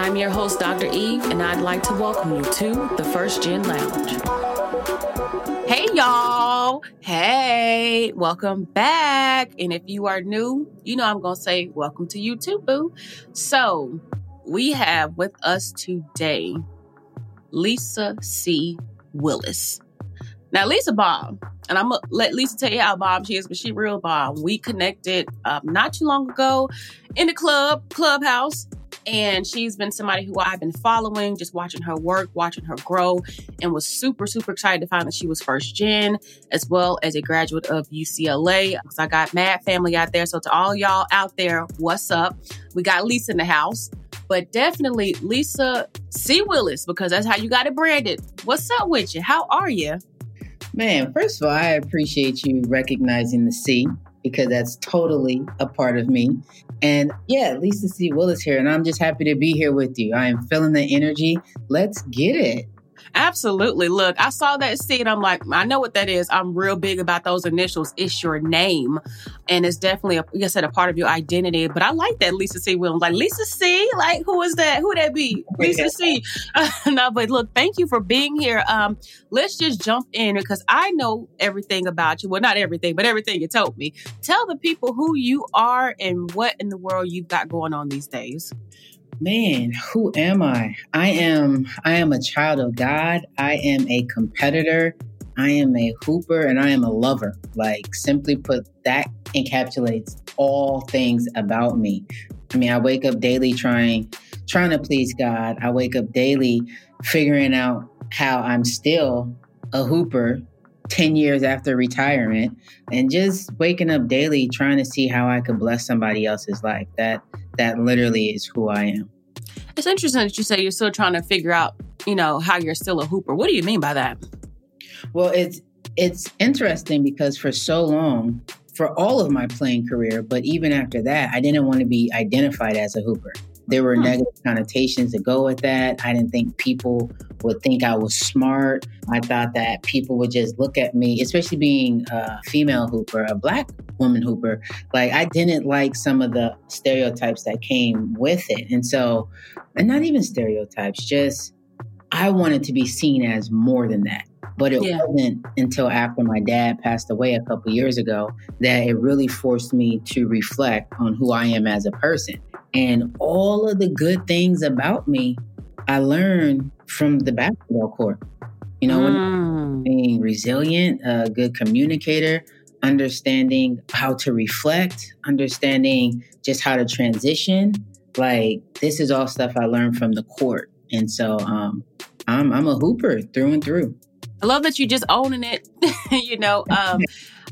I'm your host, Dr. Eve, and I'd like to welcome you to the First Gen Lounge. Hey, y'all. Hey, welcome back. And if you are new, you know I'm going to say welcome to you too, boo. So, we have with us today Lisa C. Willis. Now, Lisa bomb, and I'm gonna let Lisa tell you how bomb she is, but she real bomb. We connected um, not too long ago in the club, clubhouse, and she's been somebody who I've been following, just watching her work, watching her grow, and was super, super excited to find that she was first gen, as well as a graduate of UCLA. Because I got mad family out there. So to all y'all out there, what's up? We got Lisa in the house. But definitely Lisa C. Willis, because that's how you got it branded. What's up with you? How are you? Man, first of all, I appreciate you recognizing the C because that's totally a part of me. And yeah, Lisa C. Willis here, and I'm just happy to be here with you. I am feeling the energy. Let's get it. Absolutely. Look, I saw that and I'm like, I know what that is. I'm real big about those initials. It's your name. And it's definitely, a, like I said, a part of your identity. But I like that Lisa C. Willis. Like, Lisa C? Like, who is that? Who that be? Lisa C. no, but look, thank you for being here. Um, let's just jump in because I know everything about you. Well, not everything, but everything you told me. Tell the people who you are and what in the world you've got going on these days man, who am I? I am I am a child of God. I am a competitor. I am a hooper and I am a lover. Like simply put, that encapsulates all things about me. I mean, I wake up daily trying trying to please God. I wake up daily figuring out how I'm still a hooper 10 years after retirement and just waking up daily trying to see how I could bless somebody else's life. That that literally is who I am. It's interesting that you say you're still trying to figure out, you know, how you're still a hooper. What do you mean by that? Well, it's it's interesting because for so long, for all of my playing career, but even after that, I didn't want to be identified as a hooper. There were hmm. negative connotations that go with that. I didn't think people would think I was smart. I thought that people would just look at me, especially being a female hooper, a black woman hooper. Like I didn't like some of the stereotypes that came with it. And so, and not even stereotypes, just I wanted to be seen as more than that. But it yeah. wasn't until after my dad passed away a couple years ago that it really forced me to reflect on who I am as a person. And all of the good things about me, I learned from the basketball court. You know, mm. being resilient, a good communicator, understanding how to reflect, understanding just how to transition. Like this is all stuff I learned from the court. And so um, I'm I'm a hooper through and through. I love that you just owning it. you know, um,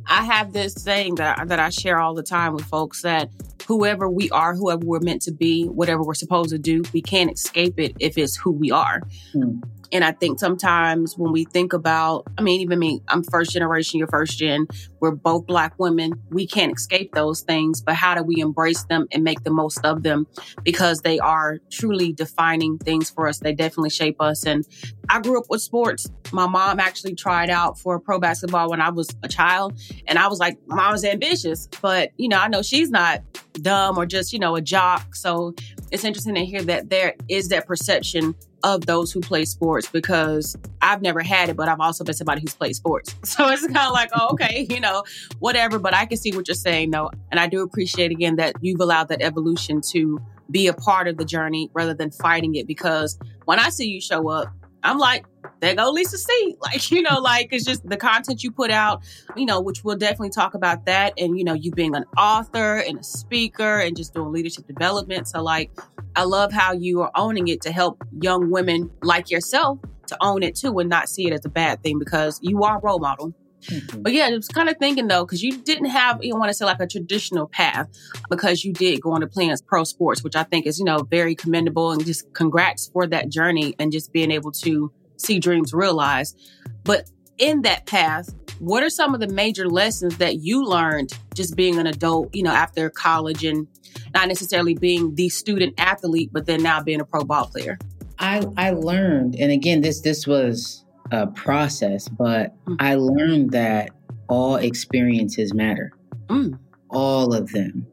I have this saying that that I share all the time with folks that whoever we are, whoever we're meant to be, whatever we're supposed to do, we can't escape it if it's who we are. Mm. And I think sometimes when we think about, I mean, even me, I'm first generation, you're first gen. We're both black women. We can't escape those things, but how do we embrace them and make the most of them? Because they are truly defining things for us. They definitely shape us. And I grew up with sports. My mom actually tried out for pro basketball when I was a child. And I was like, mom was ambitious, but you know, I know she's not dumb or just, you know, a jock. So it's interesting to hear that there is that perception of those who play sports because I've never had it, but I've also been somebody who's played sports. So it's kind of like, oh, okay, you know, whatever. But I can see what you're saying, though. And I do appreciate again that you've allowed that evolution to be a part of the journey rather than fighting it. Because when I see you show up, I'm like, there go Lisa C. Like, you know, like it's just the content you put out, you know, which we'll definitely talk about that. And, you know, you being an author and a speaker and just doing leadership development. So, like, I love how you are owning it to help young women like yourself to own it too and not see it as a bad thing because you are a role model. Mm-hmm. But yeah, I was kind of thinking though, because you didn't have, you want to say like a traditional path, because you did go on to play pro sports, which I think is, you know, very commendable and just congrats for that journey and just being able to see dreams realized. But in that path, what are some of the major lessons that you learned just being an adult, you know, after college and not necessarily being the student athlete, but then now being a pro ball player? I I learned, and again, this this was a process, but mm. I learned that all experiences matter. Mm. All of them.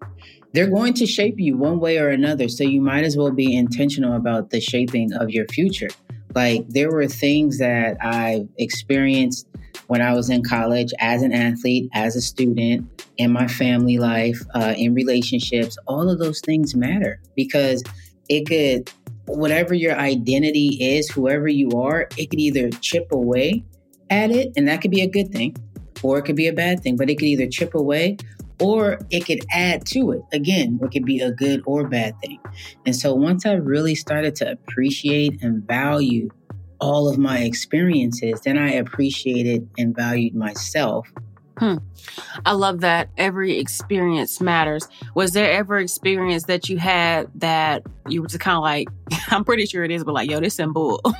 They're going to shape you one way or another. So you might as well be intentional about the shaping of your future. Like there were things that I experienced when I was in college as an athlete, as a student, in my family life, uh, in relationships. All of those things matter because it could whatever your identity is, whoever you are, it could either chip away at it, and that could be a good thing, or it could be a bad thing, but it could either chip away or it could add to it. Again, it could be a good or bad thing. And so once I really started to appreciate and value all of my experiences, then I appreciated and valued myself Hmm. I love that every experience matters. Was there ever experience that you had that you were just kind of like, I'm pretty sure it is, but like, yo, this symbol.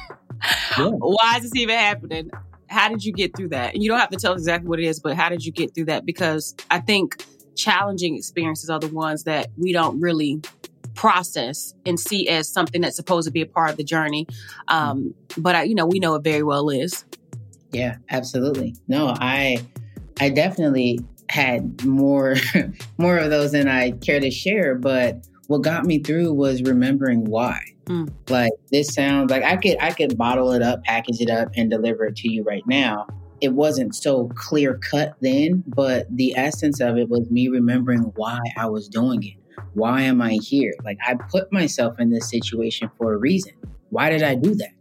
Yeah. Why is this even happening? How did you get through that? And you don't have to tell exactly what it is, but how did you get through that? Because I think challenging experiences are the ones that we don't really process and see as something that's supposed to be a part of the journey. Um, but I, you know, we know it very well is. Yeah, absolutely. No, I I definitely had more more of those than I care to share, but what got me through was remembering why. Mm. Like this sounds like I could I could bottle it up, package it up, and deliver it to you right now. It wasn't so clear cut then, but the essence of it was me remembering why I was doing it. Why am I here? Like I put myself in this situation for a reason. Why did I do that?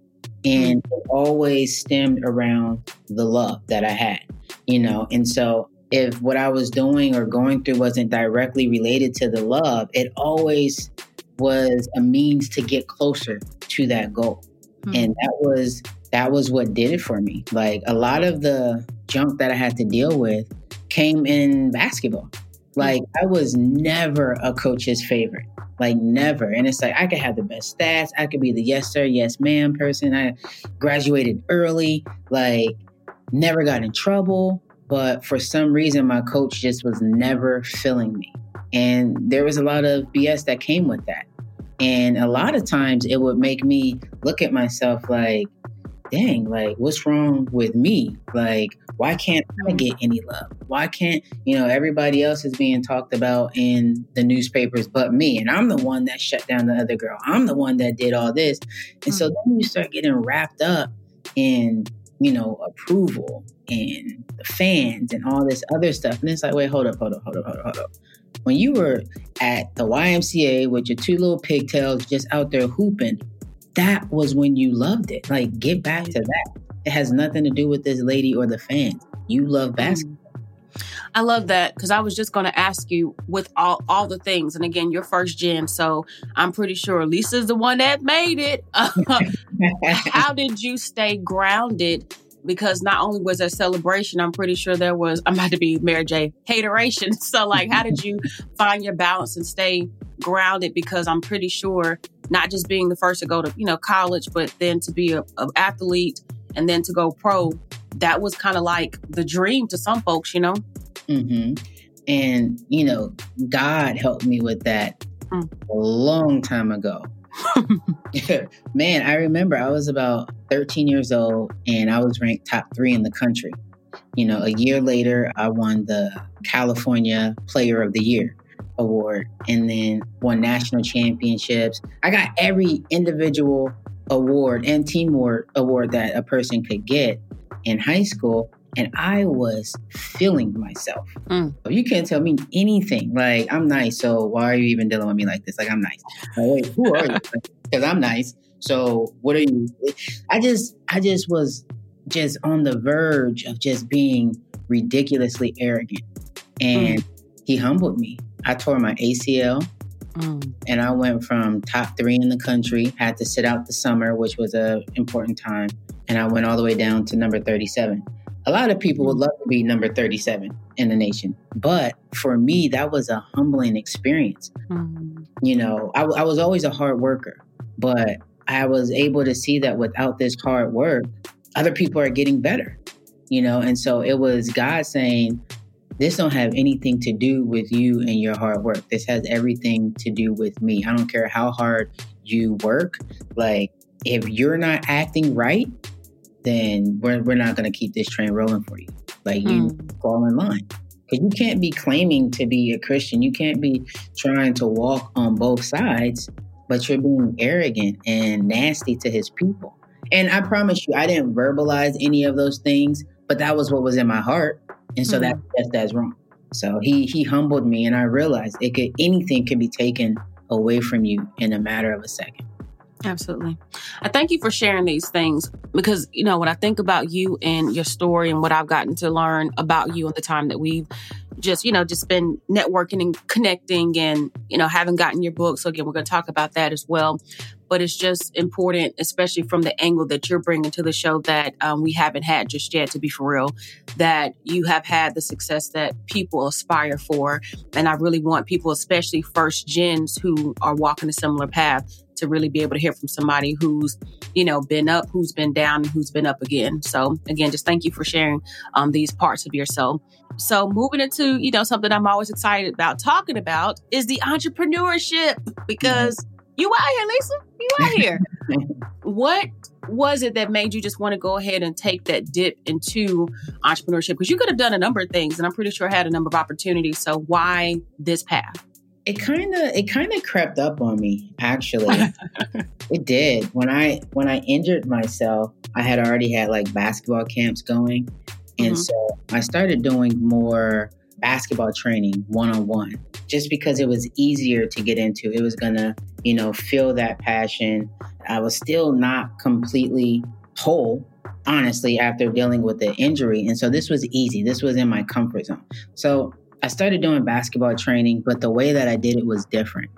And mm. it always stemmed around the love that I had you know, and so if what I was doing or going through wasn't directly related to the love, it always was a means to get closer to that goal. Mm-hmm. And that was that was what did it for me. Like a lot of the junk that I had to deal with came in basketball. Like I was never a coach's favorite. Like never. And it's like I could have the best stats. I could be the yes sir, yes ma'am person. I graduated early. Like never got in trouble, but for some reason, my coach just was never filling me. And there was a lot of BS that came with that. And a lot of times it would make me look at myself like, dang, like, what's wrong with me? Like, why can't I get any love? Why can't, you know, everybody else is being talked about in the newspapers but me? And I'm the one that shut down the other girl. I'm the one that did all this. And so hmm. then you start getting wrapped up in you know, approval and the fans and all this other stuff. And it's like, wait, hold up, hold up, hold up, hold up, hold up. When you were at the YMCA with your two little pigtails just out there hooping, that was when you loved it. Like, get back to that. It has nothing to do with this lady or the fans. You love mm. basketball. I love that because I was just going to ask you with all all the things, and again, you're first gen, so I'm pretty sure Lisa's the one that made it. How did you stay grounded? Because not only was there celebration, I'm pretty sure there was. I'm about to be Mary J. Hateration. So, like, how did you find your balance and stay grounded? Because I'm pretty sure not just being the first to go to you know college, but then to be a, a athlete and then to go pro that was kind of like the dream to some folks, you know? Mm-hmm. And, you know, God helped me with that mm. a long time ago. Man, I remember I was about 13 years old and I was ranked top three in the country. You know, a year later, I won the California Player of the Year award and then won national championships. I got every individual award and team award, award that a person could get in high school and I was feeling myself. Mm. You can't tell me anything. Like, I'm nice, so why are you even dealing with me like this? Like, I'm nice. Like, Wait, who are you? Because I'm nice. So what are you? I just, I just was just on the verge of just being ridiculously arrogant. And mm. he humbled me. I tore my ACL. Mm. And I went from top three in the country, had to sit out the summer, which was a important time, and I went all the way down to number 37. A lot of people would love to be number 37 in the nation. But for me, that was a humbling experience. Mm. You know, I, I was always a hard worker, but I was able to see that without this hard work, other people are getting better, you know? And so it was God saying, this don't have anything to do with you and your hard work. This has everything to do with me. I don't care how hard you work. Like, if you're not acting right, then we're, we're not going to keep this train rolling for you. Like, you mm. fall in line. Because you can't be claiming to be a Christian. You can't be trying to walk on both sides, but you're being arrogant and nasty to his people. And I promise you, I didn't verbalize any of those things, but that was what was in my heart. And so mm-hmm. that, that's that's wrong. So he he humbled me and I realized it could anything can be taken away from you in a matter of a second. Absolutely. I thank you for sharing these things because, you know, when I think about you and your story and what I've gotten to learn about you in the time that we've just, you know, just been networking and connecting and, you know, haven't gotten your book. So again, we're going to talk about that as well. But it's just important, especially from the angle that you're bringing to the show that um, we haven't had just yet, to be for real, that you have had the success that people aspire for. And I really want people, especially first gens who are walking a similar path, to really be able to hear from somebody who's, you know, been up, who's been down, who's been up again. So again, just thank you for sharing um, these parts of yourself. So moving into, you know, something I'm always excited about talking about is the entrepreneurship because you out here, Lisa. You out here. what was it that made you just want to go ahead and take that dip into entrepreneurship? Because you could have done a number of things, and I'm pretty sure had a number of opportunities. So why this path? It kind of it kind of crept up on me actually. it did. When I when I injured myself, I had already had like basketball camps going. And mm-hmm. so I started doing more basketball training one on one just because it was easier to get into. It was going to, you know, feel that passion. I was still not completely whole, honestly, after dealing with the injury. And so this was easy. This was in my comfort zone. So I started doing basketball training, but the way that I did it was different.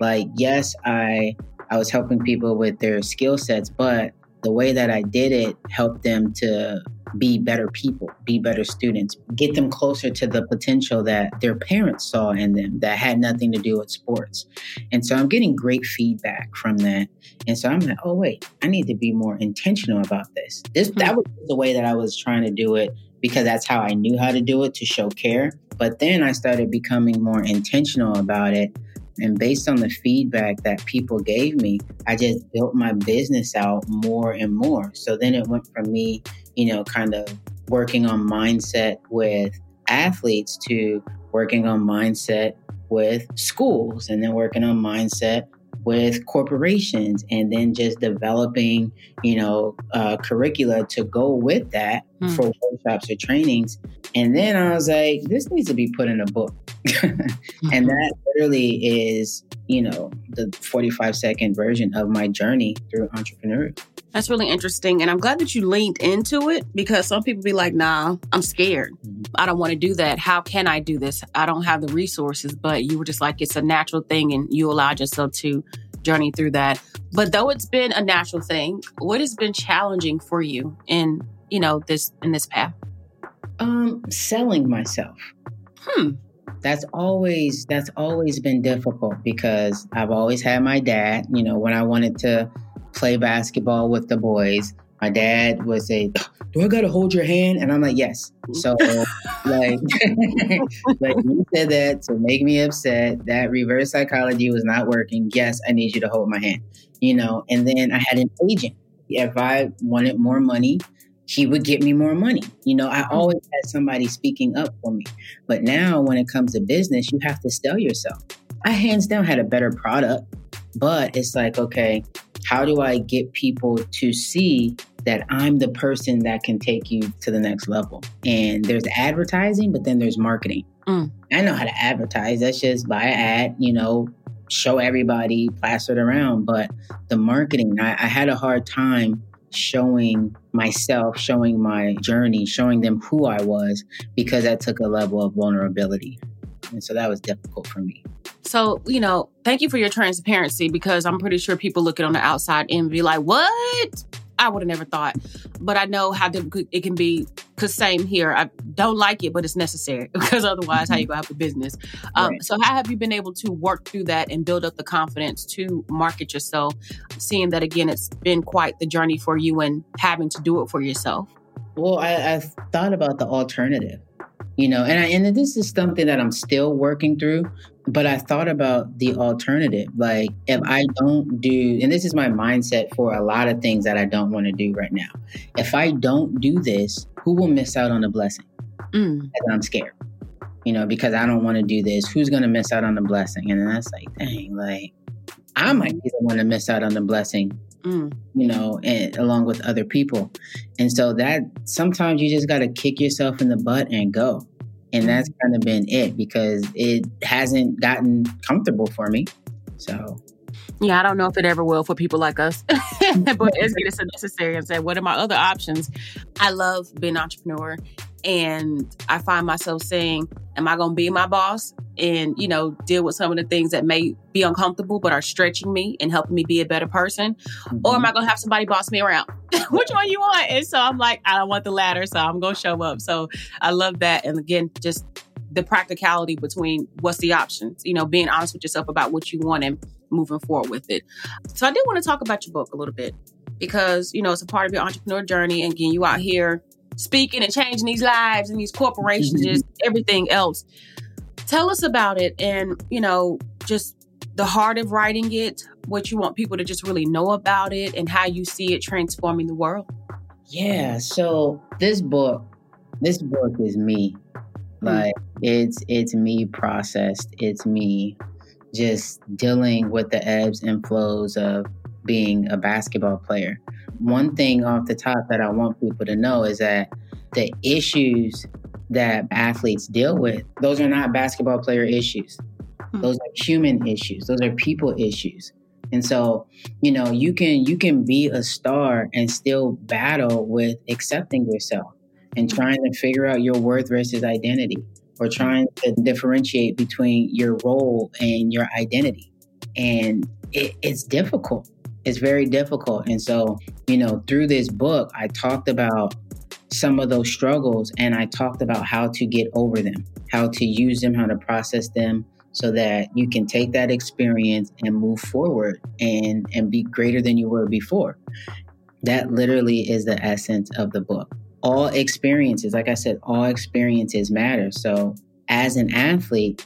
Like, yes, I I was helping people with their skill sets, but the way that I did it helped them to be better people, be better students, get them closer to the potential that their parents saw in them that had nothing to do with sports. And so I'm getting great feedback from that. And so I'm like, oh wait, I need to be more intentional about this. This that hmm. was the way that I was trying to do it because that's how I knew how to do it to show care. But then I started becoming more intentional about it. And based on the feedback that people gave me, I just built my business out more and more. So then it went from me you know, kind of working on mindset with athletes to working on mindset with schools and then working on mindset with corporations and then just developing, you know, uh, curricula to go with that mm. for workshops or trainings. And then I was like, this needs to be put in a book. mm-hmm. And that literally is, you know, the 45 second version of my journey through entrepreneurship. That's really interesting. And I'm glad that you leaned into it because some people be like, nah, I'm scared. Mm-hmm. I don't want to do that. How can I do this? I don't have the resources. But you were just like, it's a natural thing and you allowed yourself to journey through that. But though it's been a natural thing, what has been challenging for you in, you know, this in this path? Um, selling myself. Hmm. That's always that's always been difficult because I've always had my dad, you know, when I wanted to play basketball with the boys, my dad would say, "Do I gotta hold your hand?" And I'm like, "Yes." So, like, like you said that to make me upset. That reverse psychology was not working. Yes, I need you to hold my hand. You know. And then I had an agent. If I wanted more money, he would get me more money. You know, I mm-hmm. always had somebody speaking up for me. But now, when it comes to business, you have to sell yourself. I hands down had a better product, but it's like, okay, how do I get people to see that I'm the person that can take you to the next level? And there's advertising, but then there's marketing. Mm. I know how to advertise. That's just buy an ad, you know, show everybody, plaster it around. But the marketing, I, I had a hard time showing myself, showing my journey, showing them who I was because that took a level of vulnerability. And so that was difficult for me. So, you know, thank you for your transparency because I'm pretty sure people look looking on the outside and be like, what? I would have never thought. But I know how difficult it can be Cause same here. I don't like it, but it's necessary because otherwise, how you gonna have a business? Um, Right. So how have you been able to work through that and build up the confidence to market yourself? Seeing that again, it's been quite the journey for you and having to do it for yourself. Well, I, I've thought about the alternative, you know, and I, and this is something that I'm still working through. But I thought about the alternative, like if I don't do, and this is my mindset for a lot of things that I don't want to do right now. If I don't do this, who will miss out on the blessing? Mm. And I'm scared, you know, because I don't want to do this. Who's going to miss out on the blessing? And then that's like, dang, like I might be the one to miss out on the blessing Mm. you know, and along with other people. And so that sometimes you just got to kick yourself in the butt and go. And that's kind of been it because it hasn't gotten comfortable for me. So, Yeah, I don't know if it ever will for people like us, but it's, it's necessary. And say, what are my other options? I love being an entrepreneur, and I find myself saying, "Am I going to be my boss and you know deal with some of the things that may be uncomfortable but are stretching me and helping me be a better person, or am mm-hmm. I going to have somebody boss me around? Which one you want?" And so I'm like, I don't want the latter, so I'm going to show up. So I love that, and again, just the practicality between what's the options. You know, being honest with yourself about what you want and moving forward with it. So I did want to talk about your book a little bit because, you know, it's a part of your entrepreneur journey. And again, you out here speaking and changing these lives and these corporations, mm-hmm. just everything else. Tell us about it and, you know, just the heart of writing it, what you want people to just really know about it and how you see it transforming the world. yeah. So this book, this book is me. Hmm. Like it's it's me processed. It's me just dealing with the ebbs and flows of being a basketball player. One thing off the top that I want people to know is that the issues that athletes deal with, those are not basketball player issues. Hmm. Those are human issues. Those are people issues. And so, you know, you can you can be a star and still battle with accepting yourself and trying to figure out your worth versus identity or trying to differentiate between your role and your identity. And it, it's difficult. It's very difficult. And so, you know, through this book, I talked about some of those struggles and I talked about how to get over them, how to use them, how to process them so that you can take that experience and move forward and and be greater than you were before. That literally is the essence of the book. All experiences, like I said, all experiences matter. So, as an athlete,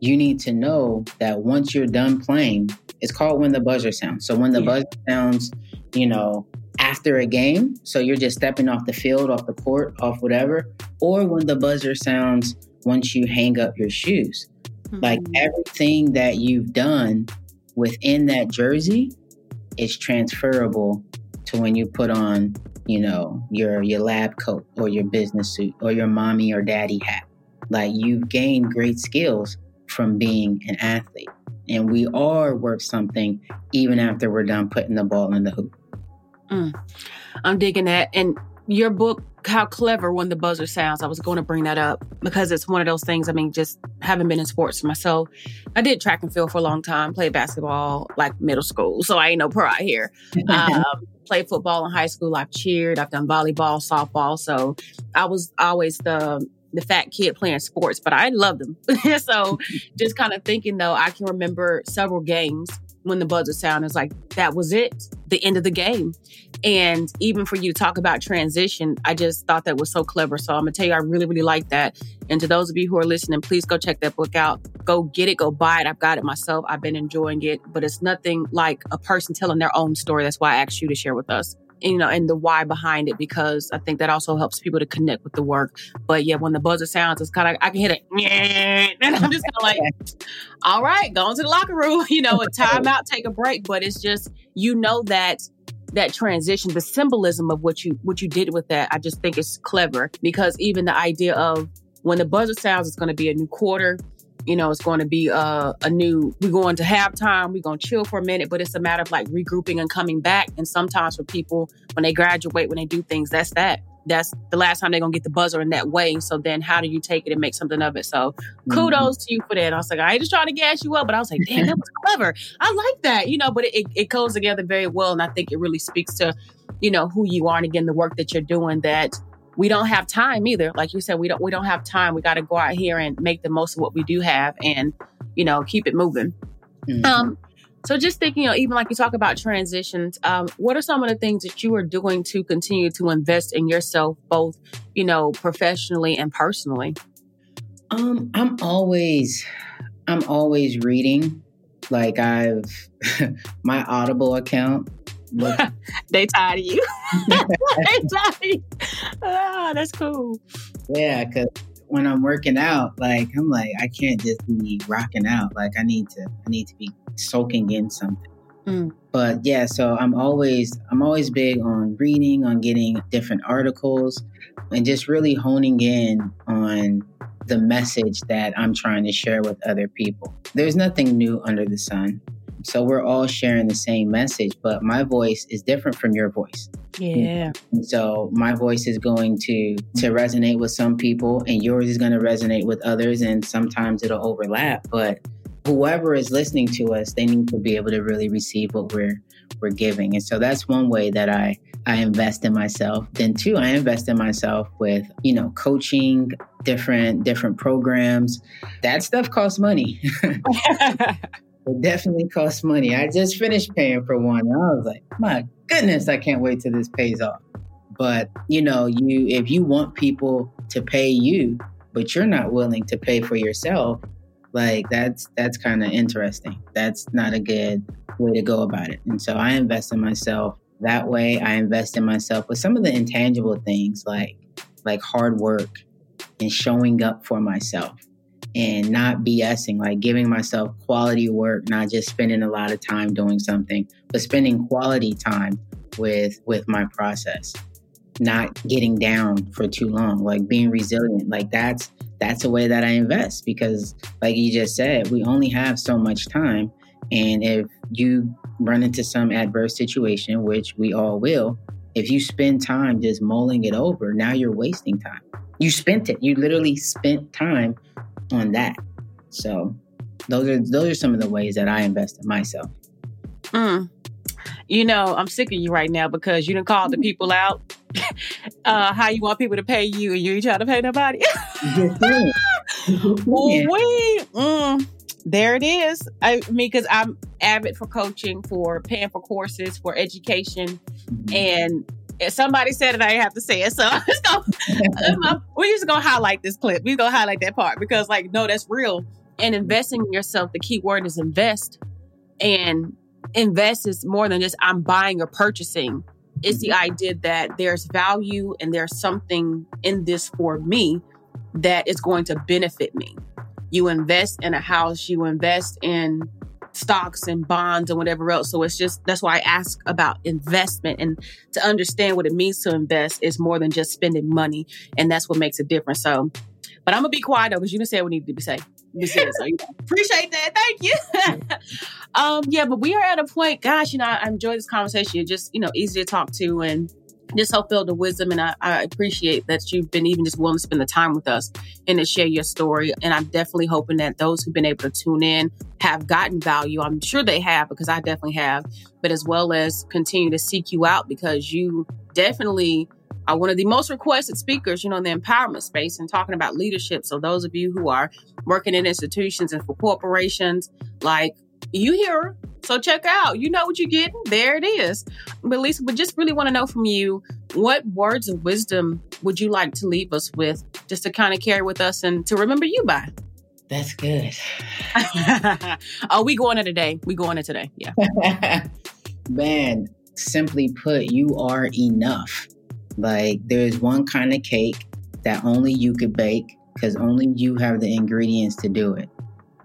you need to know that once you're done playing, it's called when the buzzer sounds. So, when the Yeah. buzzer sounds, you know, after a game, so you're just stepping off the field, off the court, off whatever, or when the buzzer sounds once you hang up your shoes. Like hmm. everything that you've done within that jersey is transferable to when you put on, you know, your your lab coat or your business suit or your mommy or daddy hat. Like you've gained great skills from being an athlete. And we are worth something even after we're done putting the ball in the hoop. I'm digging that. And your book, how clever when the buzzer sounds. I was going to bring that up because it's one of those things. I mean, just having been in sports myself, I did track and field for a long time, played basketball like middle school. So I ain't no pride here. Um, played football in high school. I've cheered. I've done volleyball, softball. So I was always the the fat kid playing sports, but I loved them. so just kind of thinking though, I can remember several games when the buzzer sounded. It's like that was it, the end of the game. And even for you to talk about transition, I just thought that was so clever. So I'm gonna tell you, I really, really like that. And to those of you who are listening, please go check that book out. Go get it, go buy it. I've got it myself. I've been enjoying it, but it's nothing like a person telling their own story. That's why I asked you to share with us. You know, and the why behind it, because I think that also helps people to connect with the work. But yeah, when the buzzer sounds, it's kind of I can hit it, and I'm just kind of like, all right, go into the locker room. You know, a timeout, take a break. But it's just you know that that transition, the symbolism of what you what you did with that, I just think it's clever because even the idea of when the buzzer sounds, it's going to be a new quarter. You know, it's going to be a, a new. We're going to halftime. We're going to chill for a minute, but it's a matter of like regrouping and coming back. And sometimes for people, when they graduate, when they do things, that's that. That's the last time they're gonna get the buzzer in that way. So then, how do you take it and make something of it? So mm-hmm. kudos to you for that. I was like, I ain't just trying to gas you up, but I was like, damn, that was clever. I like that, you know. But it, it goes together very well, and I think it really speaks to, you know, who you are and again the work that you're doing. That we don't have time either. Like you said, we don't we don't have time. We got to go out here and make the most of what we do have, and you know, keep it moving. Mm-hmm. Um, so just thinking, you know, even like you talk about transitions, um, what are some of the things that you are doing to continue to invest in yourself, both, you know, professionally and personally? Um, I'm always, I'm always reading. Like I've, my Audible account. they tired of you. they tired of you. Ah, that's cool. Yeah, because when I'm working out, like I'm like I can't just be rocking out. Like I need to I need to be soaking in something. Mm. But yeah, so I'm always I'm always big on reading, on getting different articles, and just really honing in on the message that I'm trying to share with other people. There's nothing new under the sun. So we're all sharing the same message, but my voice is different from your voice. Yeah. And so my voice is going to to resonate with some people and yours is going to resonate with others and sometimes it'll overlap, but whoever is listening to us, they need to be able to really receive what we're we're giving. And so that's one way that I I invest in myself. Then two, I invest in myself with, you know, coaching, different different programs. That stuff costs money. it definitely costs money. I just finished paying for one. And I was like, my goodness, I can't wait till this pays off. But, you know, you if you want people to pay you, but you're not willing to pay for yourself, like that's that's kind of interesting. That's not a good way to go about it. And so I invest in myself that way. I invest in myself with some of the intangible things like like hard work and showing up for myself and not BSing, like giving myself quality work, not just spending a lot of time doing something, but spending quality time with with my process. Not getting down for too long, like being resilient. Like that's that's a way that I invest because like you just said, we only have so much time. And if you run into some adverse situation, which we all will, if you spend time just mulling it over, now you're wasting time. You spent it. You literally spent time on that. So those are those are some of the ways that I invest in myself. Mm. You know, I'm sick of you right now because you didn't call the people out. uh, how you want people to pay you and you ain't trying to pay nobody. we, mm, there it is. I mean, because I'm avid for coaching, for paying for courses, for education, mm-hmm. and if somebody said it, I have to say it. So gonna, we're just gonna highlight this clip. We're gonna highlight that part because, like, no, that's real. And investing in yourself, the key word is invest. And invest is more than just I'm buying or purchasing. It's the mm-hmm. idea that there's value and there's something in this for me that is going to benefit me. You invest in a house, you invest in stocks and bonds and whatever else. So it's just that's why I ask about investment and to understand what it means to invest is more than just spending money. And that's what makes a difference. So, but I'm gonna be quiet though, because you didn't say what needed to be said. So, appreciate that. Thank you. um, yeah, but we are at a point, gosh, you know, I, I enjoy this conversation. You're just, you know, easy to talk to and just help build the wisdom. And I, I, appreciate that you've been even just willing to spend the time with us and to share your story. And I'm definitely hoping that those who've been able to tune in have gotten value. I'm sure they have because I definitely have, but as well as continue to seek you out because you definitely are one of the most requested speakers, you know, in the empowerment space and talking about leadership. So those of you who are working in institutions and for corporations, like you hear her. so check out. You know what you're getting. There it is. But Lisa, we just really want to know from you what words of wisdom would you like to leave us with, just to kind of carry with us and to remember you by. That's good. oh, we going in today. We going in today. Yeah. Man, simply put, you are enough. Like there's one kind of cake that only you could bake because only you have the ingredients to do it.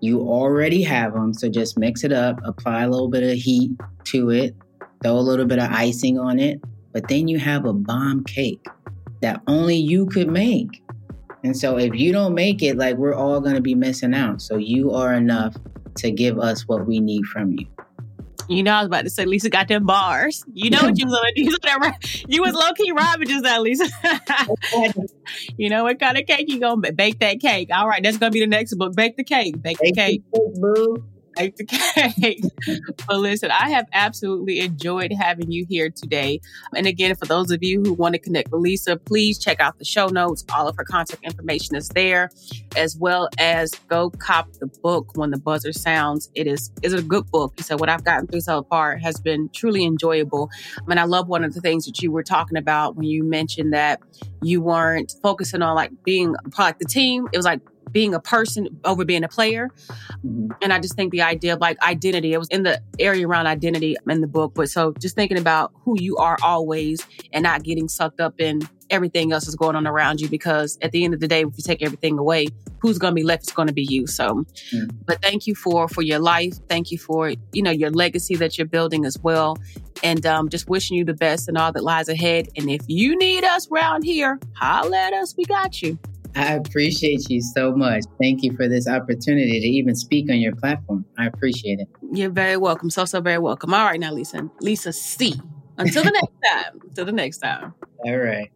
You already have them, so just mix it up, apply a little bit of heat to it, throw a little bit of icing on it, but then you have a bomb cake that only you could make. And so if you don't make it, like we're all going to be missing out. So you are enough to give us what we need from you. You know, I was about to say Lisa got them bars. You know what you was you was, you was low key robbing just that, Lisa. you know what kind of cake you gonna bake that cake? All right, that's gonna be the next book. Bake the cake. Bake, bake the cake. boo. Like the cake. but listen, I have absolutely enjoyed having you here today. And again, for those of you who want to connect with Lisa, please check out the show notes. All of her contact information is there, as well as go cop the book when the buzzer sounds. It is is a good book. So what I've gotten through so far has been truly enjoyable. I mean, I love one of the things that you were talking about when you mentioned that you weren't focusing on like being part of the team. It was like being a person over being a player. And I just think the idea of like identity, it was in the area around identity in the book. But so just thinking about who you are always and not getting sucked up in everything else is going on around you because at the end of the day if you take everything away who's going to be left is going to be you so mm. but thank you for for your life thank you for you know your legacy that you're building as well and um, just wishing you the best and all that lies ahead and if you need us around here holla at us we got you I appreciate you so much. Thank you for this opportunity to even speak on your platform. I appreciate it. You're very welcome. So, so very welcome. All right, now, Lisa. Lisa C. Until the next time. Until the next time. All right.